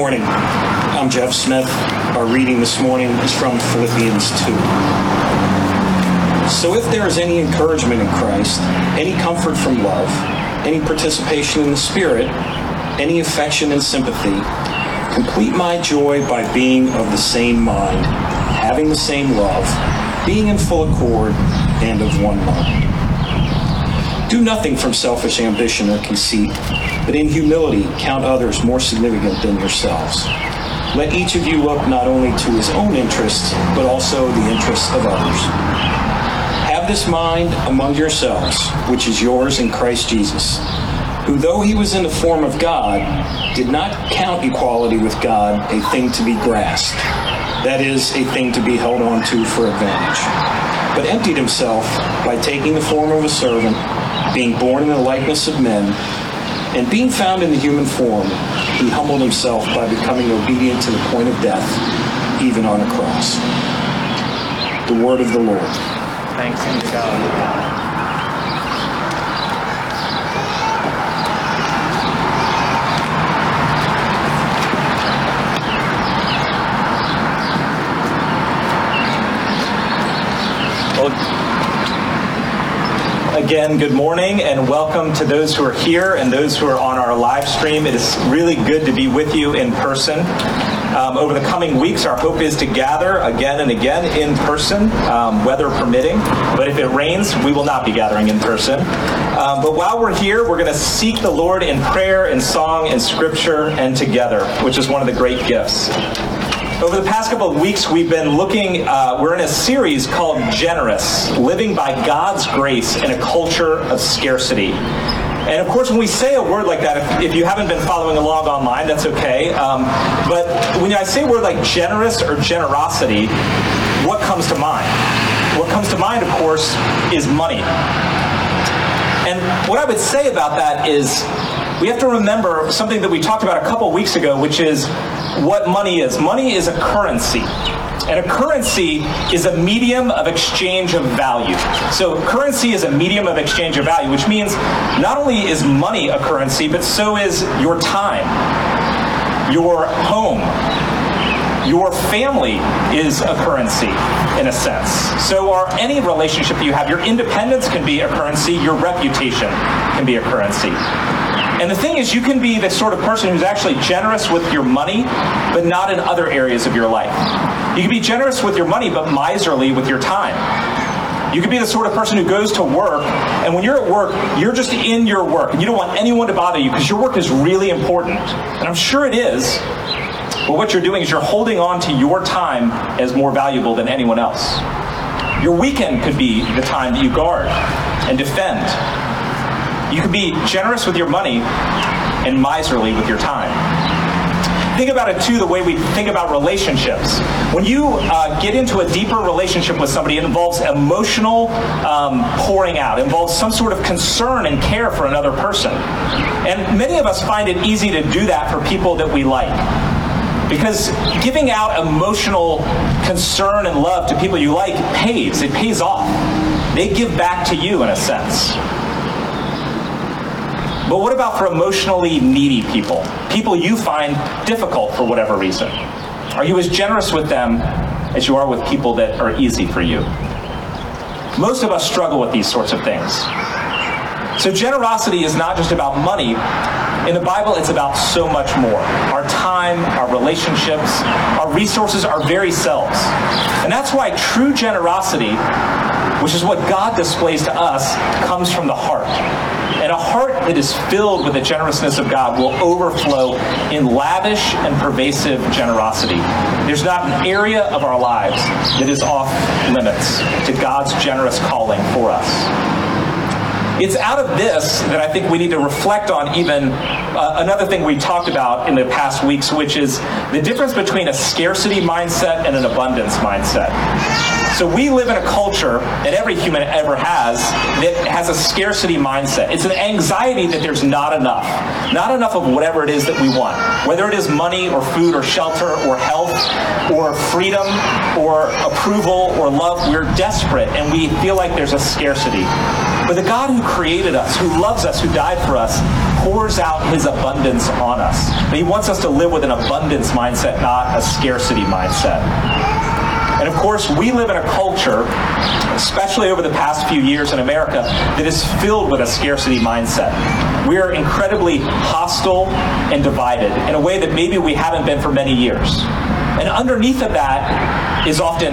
morning. I'm Jeff Smith. Our reading this morning is from Philippians 2. So if there is any encouragement in Christ, any comfort from love, any participation in the Spirit, any affection and sympathy, complete my joy by being of the same mind, having the same love, being in full accord, and of one mind. Do nothing from selfish ambition or conceit, but in humility count others more significant than yourselves. Let each of you look not only to his own interests, but also the interests of others. Have this mind among yourselves, which is yours in Christ Jesus, who, though he was in the form of God, did not count equality with God a thing to be grasped, that is, a thing to be held on to for advantage, but emptied himself by taking the form of a servant, being born in the likeness of men and being found in the human form, he humbled himself by becoming obedient to the point of death, even on a cross. The word of the Lord. Thanks be to God. Again, good morning and welcome to those who are here and those who are on our live stream. It is really good to be with you in person. Um, over the coming weeks, our hope is to gather again and again in person, um, weather permitting. But if it rains, we will not be gathering in person. Um, but while we're here, we're going to seek the Lord in prayer and song and scripture and together, which is one of the great gifts. Over the past couple of weeks, we've been looking, uh, we're in a series called Generous Living by God's Grace in a Culture of Scarcity. And of course, when we say a word like that, if, if you haven't been following along online, that's okay. Um, but when I say a word like generous or generosity, what comes to mind? What comes to mind, of course, is money. And what I would say about that is we have to remember something that we talked about a couple weeks ago, which is what money is. Money is a currency. And a currency is a medium of exchange of value. So currency is a medium of exchange of value, which means not only is money a currency, but so is your time, your home, your family is a currency in a sense. So are any relationship you have. Your independence can be a currency, your reputation can be a currency. And the thing is, you can be the sort of person who's actually generous with your money, but not in other areas of your life. You can be generous with your money, but miserly with your time. You can be the sort of person who goes to work, and when you're at work, you're just in your work, and you don't want anyone to bother you because your work is really important. And I'm sure it is, but what you're doing is you're holding on to your time as more valuable than anyone else. Your weekend could be the time that you guard and defend you can be generous with your money and miserly with your time. Think about it too the way we think about relationships. When you uh, get into a deeper relationship with somebody, it involves emotional um, pouring out, it involves some sort of concern and care for another person. And many of us find it easy to do that for people that we like. Because giving out emotional concern and love to people you like pays. It pays off. They give back to you in a sense. But what about for emotionally needy people? People you find difficult for whatever reason? Are you as generous with them as you are with people that are easy for you? Most of us struggle with these sorts of things. So generosity is not just about money. In the Bible, it's about so much more. Our time, our relationships, our resources, our very selves. And that's why true generosity, which is what God displays to us, comes from the heart. And a heart that is filled with the generousness of God will overflow in lavish and pervasive generosity. There's not an area of our lives that is off limits to God's generous calling for us. It's out of this that I think we need to reflect on even uh, another thing we talked about in the past weeks, which is the difference between a scarcity mindset and an abundance mindset. So we live in a culture that every human ever has that has a scarcity mindset. It's an anxiety that there's not enough. Not enough of whatever it is that we want. Whether it is money or food or shelter or health or freedom or approval or love, we're desperate and we feel like there's a scarcity. But the God who created us, who loves us, who died for us, pours out his abundance on us. But he wants us to live with an abundance mindset, not a scarcity mindset. And of course, we live in a culture, especially over the past few years in America, that is filled with a scarcity mindset. We are incredibly hostile and divided in a way that maybe we haven't been for many years. And underneath of that is often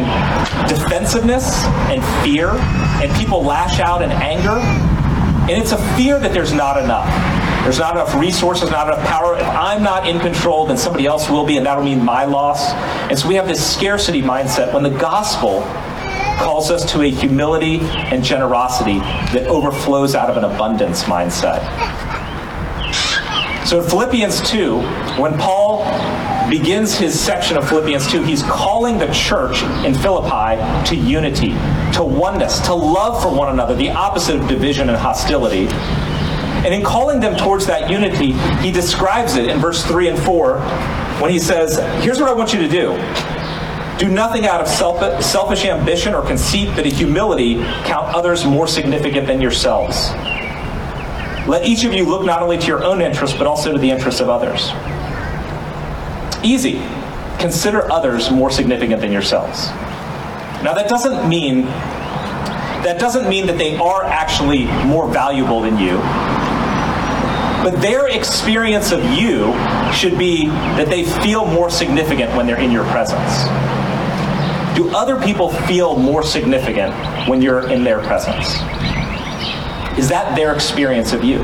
defensiveness and fear, and people lash out in anger. And it's a fear that there's not enough. There's not enough resources, not enough power. If I'm not in control, then somebody else will be, and that'll mean my loss. And so we have this scarcity mindset when the gospel calls us to a humility and generosity that overflows out of an abundance mindset. So in Philippians 2, when Paul begins his section of Philippians 2, he's calling the church in Philippi to unity, to oneness, to love for one another, the opposite of division and hostility. And in calling them towards that unity, he describes it in verse 3 and 4 when he says, Here's what I want you to do. Do nothing out of selfish ambition or conceit, but in humility count others more significant than yourselves. Let each of you look not only to your own interests, but also to the interests of others. Easy. Consider others more significant than yourselves. Now that doesn't mean that doesn't mean that they are actually more valuable than you. But their experience of you should be that they feel more significant when they're in your presence. Do other people feel more significant when you're in their presence? Is that their experience of you?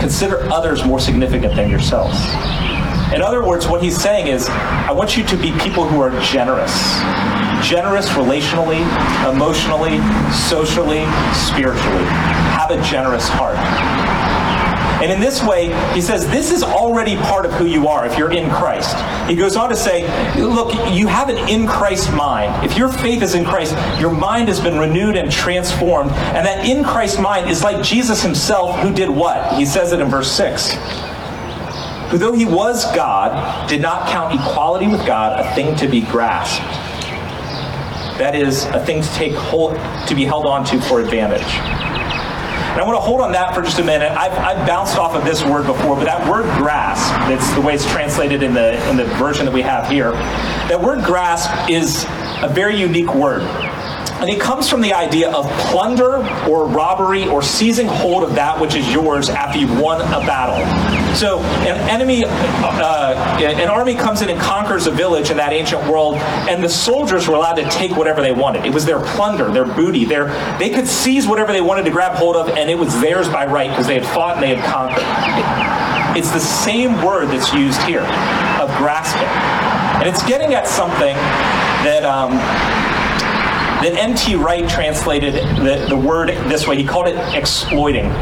Consider others more significant than yourselves. In other words, what he's saying is, I want you to be people who are generous. Generous relationally, emotionally, socially, spiritually. Have a generous heart. And in this way, he says, this is already part of who you are if you're in Christ. He goes on to say, look, you have an in Christ mind. If your faith is in Christ, your mind has been renewed and transformed. And that in Christ mind is like Jesus himself who did what? He says it in verse 6 who though he was God, did not count equality with God a thing to be grasped. That is, a thing to take hold, to be held on to for advantage. And I want to hold on that for just a minute. I've, I've bounced off of this word before, but that word grasp, that's the way it's translated in the, in the version that we have here, that word grasp is a very unique word. And it comes from the idea of plunder or robbery or seizing hold of that which is yours after you've won a battle. So an enemy, uh, an army comes in and conquers a village in that ancient world, and the soldiers were allowed to take whatever they wanted. It was their plunder, their booty. Their, they could seize whatever they wanted to grab hold of, and it was theirs by right because they had fought and they had conquered. It's the same word that's used here of grasping. And it's getting at something that um, that N.T. Wright translated the, the word this way. He called it exploiting.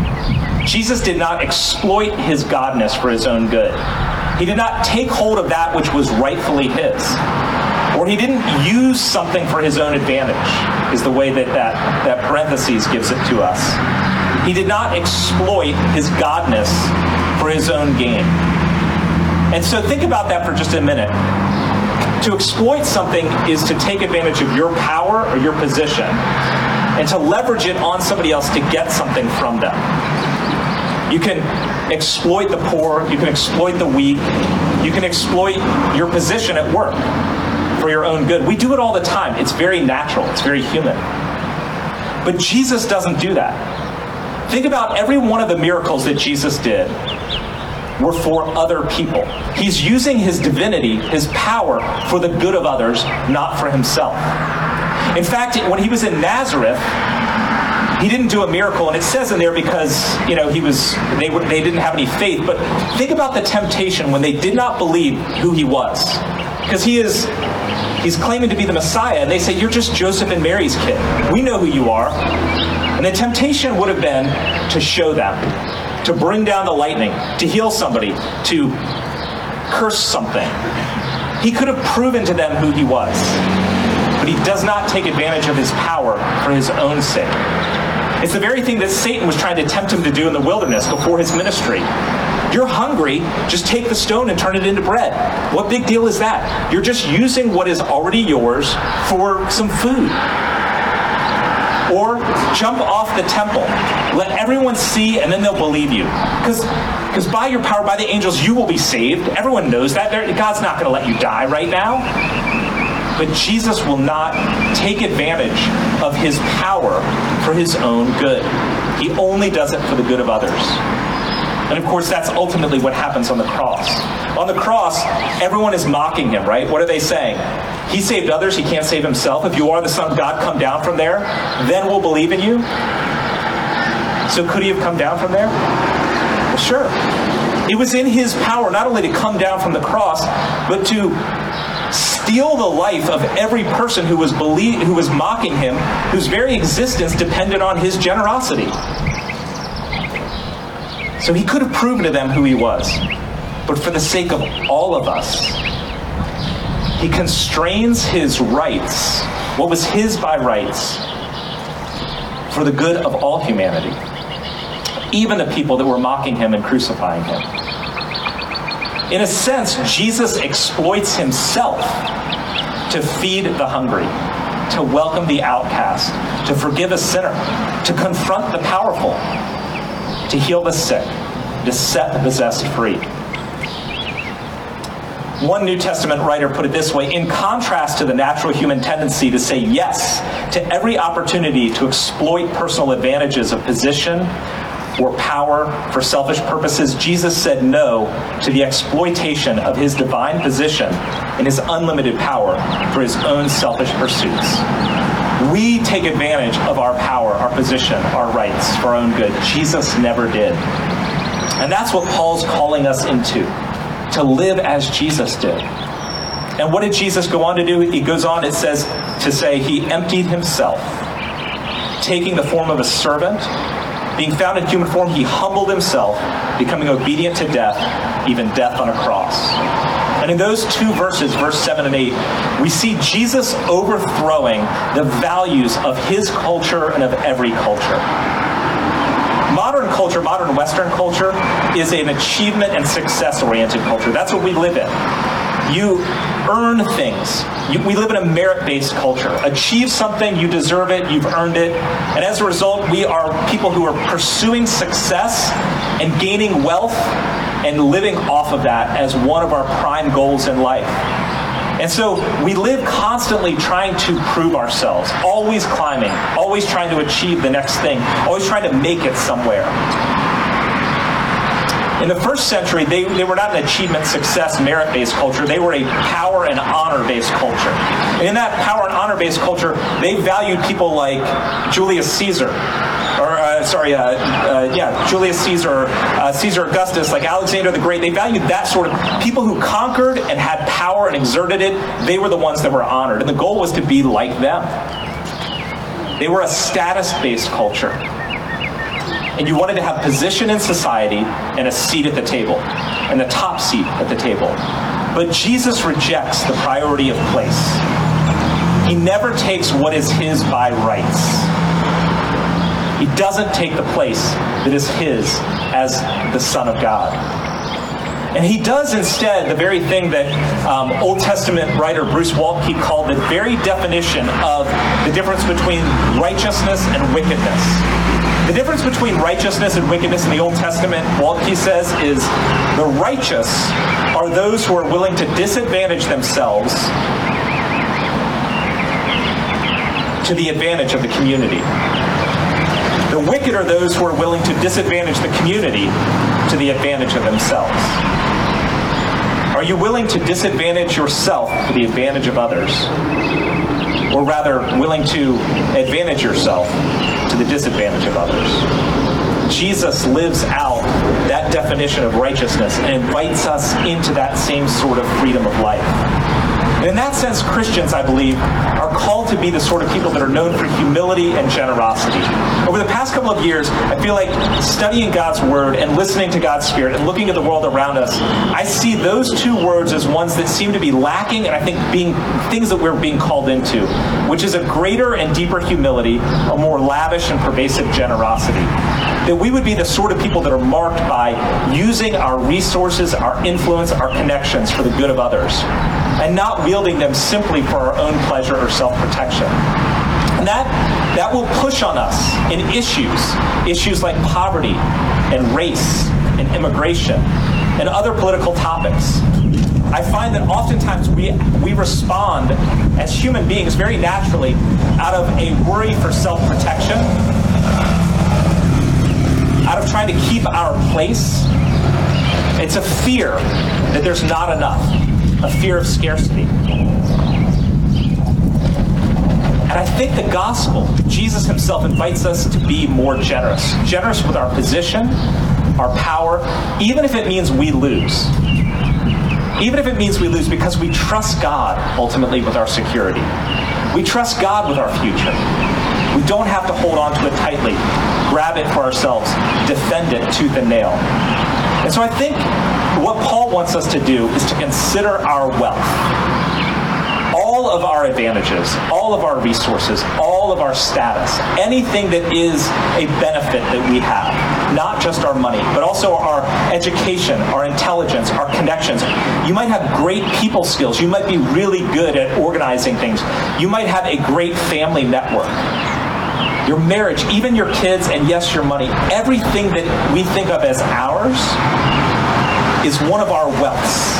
Jesus did not exploit his godness for his own good. He did not take hold of that which was rightfully his. Or he didn't use something for his own advantage, is the way that that, that parentheses gives it to us. He did not exploit his godness for his own gain. And so think about that for just a minute. To exploit something is to take advantage of your power or your position and to leverage it on somebody else to get something from them. You can exploit the poor, you can exploit the weak, you can exploit your position at work for your own good. We do it all the time. It's very natural, it's very human. But Jesus doesn't do that. Think about every one of the miracles that Jesus did were for other people. He's using his divinity, his power, for the good of others, not for himself. In fact, when he was in Nazareth, he didn't do a miracle, and it says in there because you know he was they were they didn't have any faith. But think about the temptation when they did not believe who he was, because he is he's claiming to be the Messiah, and they say you're just Joseph and Mary's kid. We know who you are, and the temptation would have been to show them to bring down the lightning, to heal somebody, to curse something. He could have proven to them who he was, but he does not take advantage of his power for his own sake. It's the very thing that Satan was trying to tempt him to do in the wilderness before his ministry. You're hungry, just take the stone and turn it into bread. What big deal is that? You're just using what is already yours for some food. Or jump off the temple. Let everyone see, and then they'll believe you. Because by your power, by the angels, you will be saved. Everyone knows that. God's not going to let you die right now. But Jesus will not take advantage of his power for his own good. He only does it for the good of others. And of course, that's ultimately what happens on the cross. On the cross, everyone is mocking him, right? What are they saying? He saved others, he can't save himself. If you are the Son of God, come down from there. Then we'll believe in you. So could he have come down from there? Well, sure. It was in his power not only to come down from the cross, but to steal the life of every person who was who was mocking him, whose very existence depended on his generosity. So he could have proven to them who he was. But for the sake of all of us, he constrains his rights, what was his by rights, for the good of all humanity, even the people that were mocking him and crucifying him. In a sense, Jesus exploits himself to feed the hungry, to welcome the outcast, to forgive a sinner, to confront the powerful, to heal the sick, to set the possessed free. One New Testament writer put it this way in contrast to the natural human tendency to say yes to every opportunity to exploit personal advantages of position or power for selfish purposes, Jesus said no to the exploitation of his divine position and his unlimited power for his own selfish pursuits. We take advantage of our power, our position, our rights for our own good. Jesus never did. And that's what Paul's calling us into to live as Jesus did. And what did Jesus go on to do? He goes on, it says, to say he emptied himself, taking the form of a servant. Being found in human form, he humbled himself, becoming obedient to death, even death on a cross. And in those two verses, verse 7 and 8, we see Jesus overthrowing the values of his culture and of every culture. Modern culture, modern Western culture, is an achievement and success oriented culture. That's what we live in. You earn things. You, we live in a merit based culture. Achieve something, you deserve it, you've earned it. And as a result, we are people who are pursuing success and gaining wealth and living off of that as one of our prime goals in life. And so we live constantly trying to prove ourselves, always climbing, always trying to achieve the next thing, always trying to make it somewhere. In the first century, they, they were not an achievement, success, merit based culture. They were a power and honor based culture. And in that power and honor based culture, they valued people like Julius Caesar, or uh, sorry, uh, uh, yeah, Julius Caesar, uh, Caesar Augustus, like Alexander the Great. They valued that sort of people who conquered and had power and exerted it. They were the ones that were honored, and the goal was to be like them. They were a status based culture and you wanted to have position in society and a seat at the table, and the top seat at the table. But Jesus rejects the priority of place. He never takes what is his by rights. He doesn't take the place that is his as the Son of God. And he does instead the very thing that um, Old Testament writer Bruce Waltke called the very definition of the difference between righteousness and wickedness. The difference between righteousness and wickedness in the Old Testament, Waltke says, is the righteous are those who are willing to disadvantage themselves to the advantage of the community. The wicked are those who are willing to disadvantage the community to the advantage of themselves. Are you willing to disadvantage yourself to the advantage of others? Or rather, willing to advantage yourself to the disadvantage of others? Jesus lives out that definition of righteousness and invites us into that same sort of freedom of life. And in that sense, Christians, I believe, called to be the sort of people that are known for humility and generosity. Over the past couple of years, I feel like studying God's Word and listening to God's Spirit and looking at the world around us, I see those two words as ones that seem to be lacking and I think being things that we're being called into, which is a greater and deeper humility, a more lavish and pervasive generosity that we would be the sort of people that are marked by using our resources, our influence, our connections for the good of others, and not wielding them simply for our own pleasure or self protection. And that, that will push on us in issues, issues like poverty and race and immigration and other political topics. I find that oftentimes we, we respond as human beings very naturally out of a worry for self protection, out of trying to keep our place. It's a fear that there's not enough, a fear of scarcity. And I think the gospel, Jesus himself invites us to be more generous. Generous with our position, our power, even if it means we lose. Even if it means we lose because we trust God ultimately with our security. We trust God with our future. We don't have to hold on to it tightly, grab it for ourselves, defend it tooth and nail. And so I think what Paul wants us to do is to consider our wealth all of our advantages, all of our resources, all of our status, anything that is a benefit that we have, not just our money, but also our education, our intelligence, our connections. You might have great people skills. You might be really good at organizing things. You might have a great family network. Your marriage, even your kids, and yes, your money, everything that we think of as ours is one of our wealths.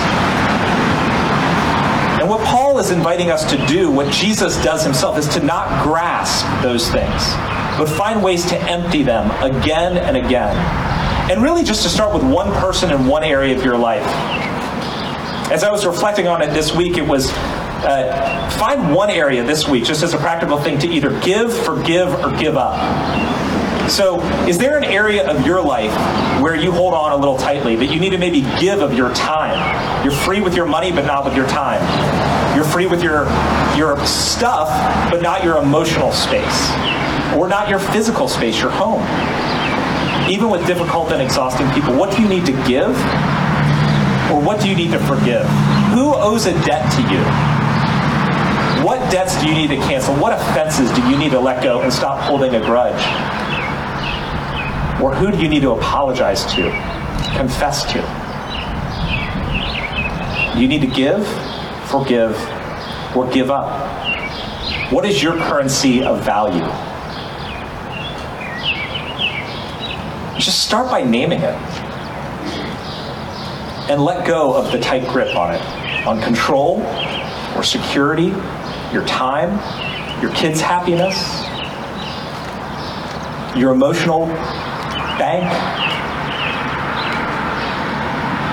And what Paul is inviting us to do, what Jesus does himself, is to not grasp those things, but find ways to empty them again and again. And really just to start with one person in one area of your life. As I was reflecting on it this week, it was uh, find one area this week, just as a practical thing, to either give, forgive, or give up. So, is there an area of your life where you hold on a little tightly that you need to maybe give of your time? You're free with your money, but not with your time. You're free with your your stuff, but not your emotional space, or not your physical space, your home. Even with difficult and exhausting people, what do you need to give, or what do you need to forgive? Who owes a debt to you? What debts do you need to cancel? What offenses do you need to let go and stop holding a grudge? Or who do you need to apologize to, confess to? You need to give, forgive, or give up. What is your currency of value? Just start by naming it. And let go of the tight grip on it, on control or security, your time, your kids' happiness, your emotional bank.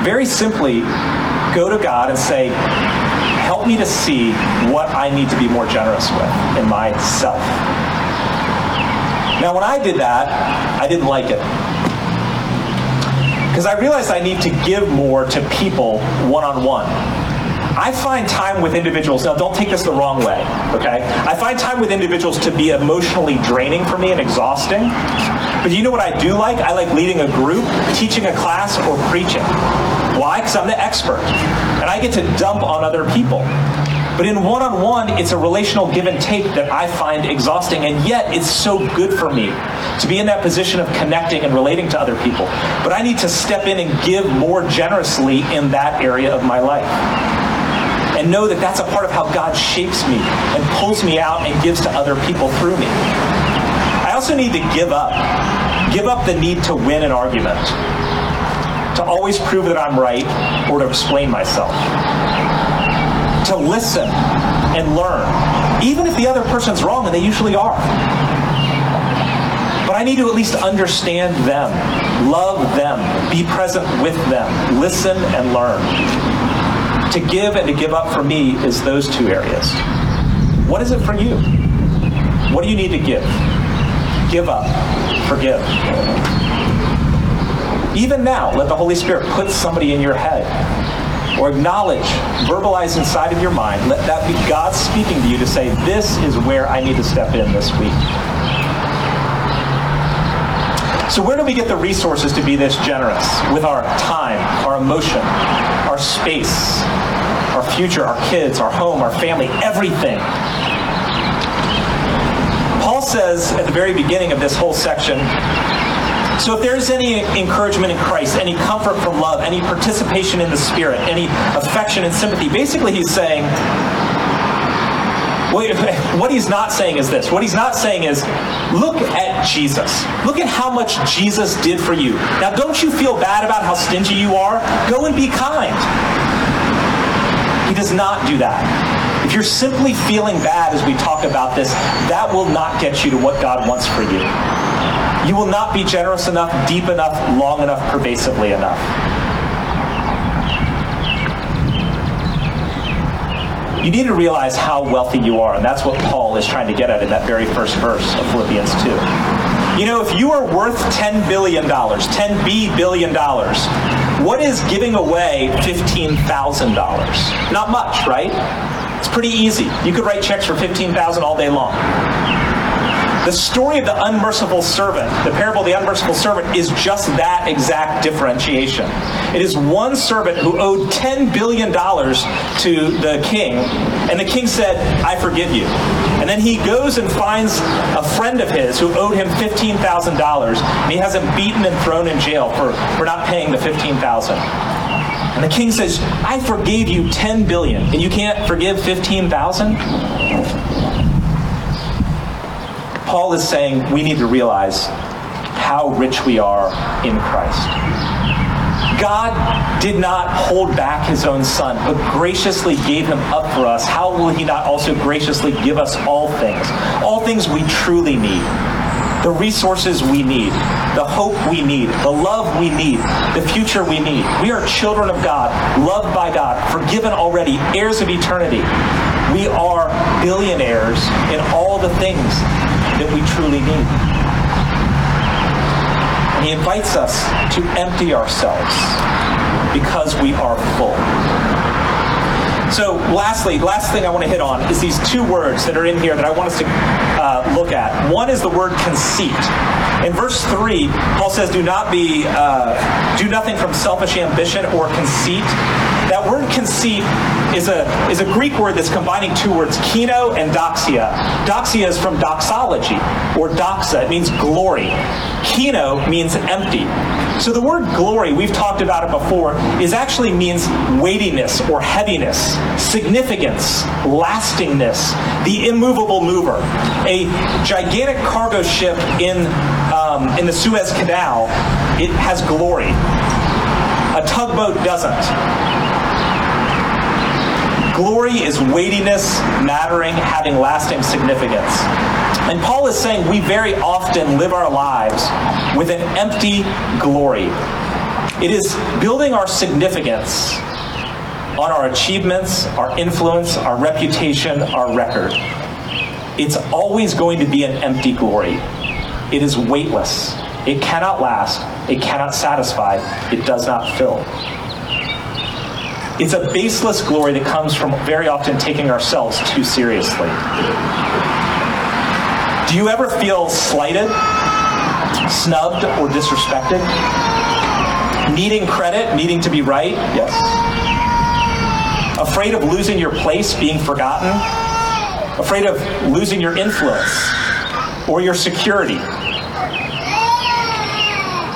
Very simply, go to God and say, help me to see what I need to be more generous with in myself. Now, when I did that, I didn't like it. Because I realized I need to give more to people one on one. I find time with individuals, now don't take this the wrong way, okay? I find time with individuals to be emotionally draining for me and exhausting. But you know what I do like? I like leading a group, teaching a class, or preaching. Why? Because I'm the expert. And I get to dump on other people. But in one on one, it's a relational give and take that I find exhausting, and yet it's so good for me to be in that position of connecting and relating to other people. But I need to step in and give more generously in that area of my life. And know that that's a part of how God shapes me and pulls me out and gives to other people through me. I also need to give up. Give up the need to win an argument to always prove that I'm right or to explain myself. To listen and learn, even if the other person's wrong, and they usually are. But I need to at least understand them, love them, be present with them, listen and learn. To give and to give up for me is those two areas. What is it for you? What do you need to give? Give up, forgive. Even now, let the Holy Spirit put somebody in your head or acknowledge, verbalize inside of your mind. Let that be God speaking to you to say, This is where I need to step in this week. So, where do we get the resources to be this generous with our time, our emotion, our space, our future, our kids, our home, our family, everything? Paul says at the very beginning of this whole section so if there's any encouragement in Christ, any comfort from love, any participation in the Spirit, any affection and sympathy, basically he's saying, What he's not saying is this. What he's not saying is, look at Jesus. Look at how much Jesus did for you. Now, don't you feel bad about how stingy you are? Go and be kind. He does not do that. If you're simply feeling bad as we talk about this, that will not get you to what God wants for you. You will not be generous enough, deep enough, long enough, pervasively enough. You need to realize how wealthy you are, and that's what Paul is trying to get at in that very first verse of Philippians 2. You know, if you are worth $10 billion, $10 B billion what is giving away $15,000? Not much, right? It's pretty easy. You could write checks for 15,000 all day long. The story of the unmerciful servant, the parable of the unmerciful servant, is just that exact differentiation. It is one servant who owed $10 billion to the king, and the king said, I forgive you. And then he goes and finds a friend of his who owed him $15,000, and he has him beaten and thrown in jail for, for not paying the 15000 and the king says, I forgave you 10 billion, and you can't forgive 15,000? Paul is saying we need to realize how rich we are in Christ. God did not hold back his own son, but graciously gave him up for us. How will he not also graciously give us all things? All things we truly need. The resources we need, the hope we need, the love we need, the future we need. We are children of God, loved by God, forgiven already, heirs of eternity. We are billionaires in all the things that we truly need. And he invites us to empty ourselves because we are full. So, lastly, last thing I want to hit on is these two words that are in here that I want us to uh, look at. One is the word conceit. In verse three, Paul says, "Do not be, uh, do nothing from selfish ambition or conceit." That word conceit is a is a Greek word that's combining two words, kino and doxia. Doxia is from doxology or doxa. It means glory. Kino means empty. So the word glory, we've talked about it before, is actually means weightiness or heaviness, significance, lastingness, the immovable mover. A gigantic cargo ship in um, in the Suez Canal, it has glory. A tugboat doesn't. Glory is weightiness, mattering, having lasting significance. And Paul is saying we very often live our lives with an empty glory. It is building our significance on our achievements, our influence, our reputation, our record. It's always going to be an empty glory. It is weightless. It cannot last. It cannot satisfy. It does not fill. It's a baseless glory that comes from very often taking ourselves too seriously. Do you ever feel slighted, snubbed, or disrespected? Needing credit, needing to be right? Yes. Afraid of losing your place, being forgotten? Afraid of losing your influence or your security?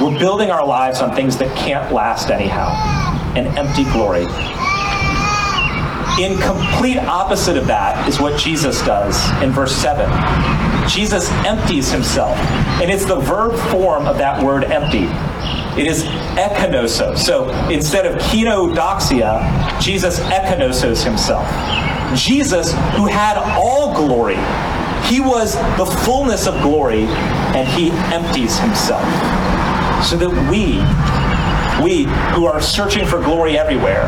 We're building our lives on things that can't last anyhow and empty glory. In complete opposite of that is what Jesus does in verse 7. Jesus empties himself, and it's the verb form of that word empty. It is ekinoso. So instead of kenodoxia, Jesus ekinosos himself. Jesus, who had all glory, he was the fullness of glory, and he empties himself so that we we who are searching for glory everywhere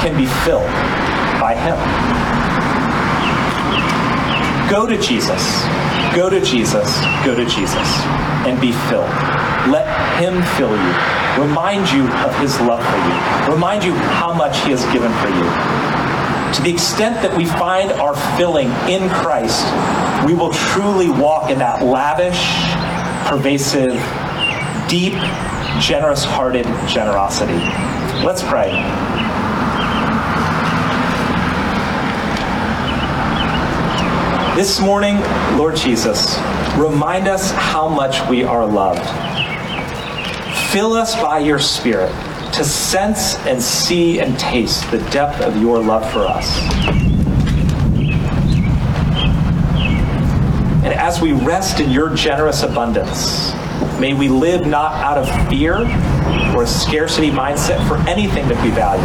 can be filled by Him. Go to Jesus. Go to Jesus. Go to Jesus and be filled. Let Him fill you. Remind you of His love for you. Remind you how much He has given for you. To the extent that we find our filling in Christ, we will truly walk in that lavish, pervasive, deep generous hearted generosity. Let's pray. This morning, Lord Jesus, remind us how much we are loved. Fill us by your Spirit to sense and see and taste the depth of your love for us. And as we rest in your generous abundance, may we live not out of fear or a scarcity mindset for anything that we value,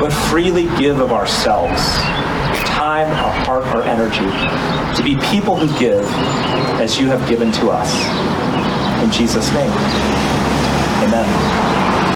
but freely give of ourselves, time, our heart, our energy, to be people who give as you have given to us. In Jesus' name, amen.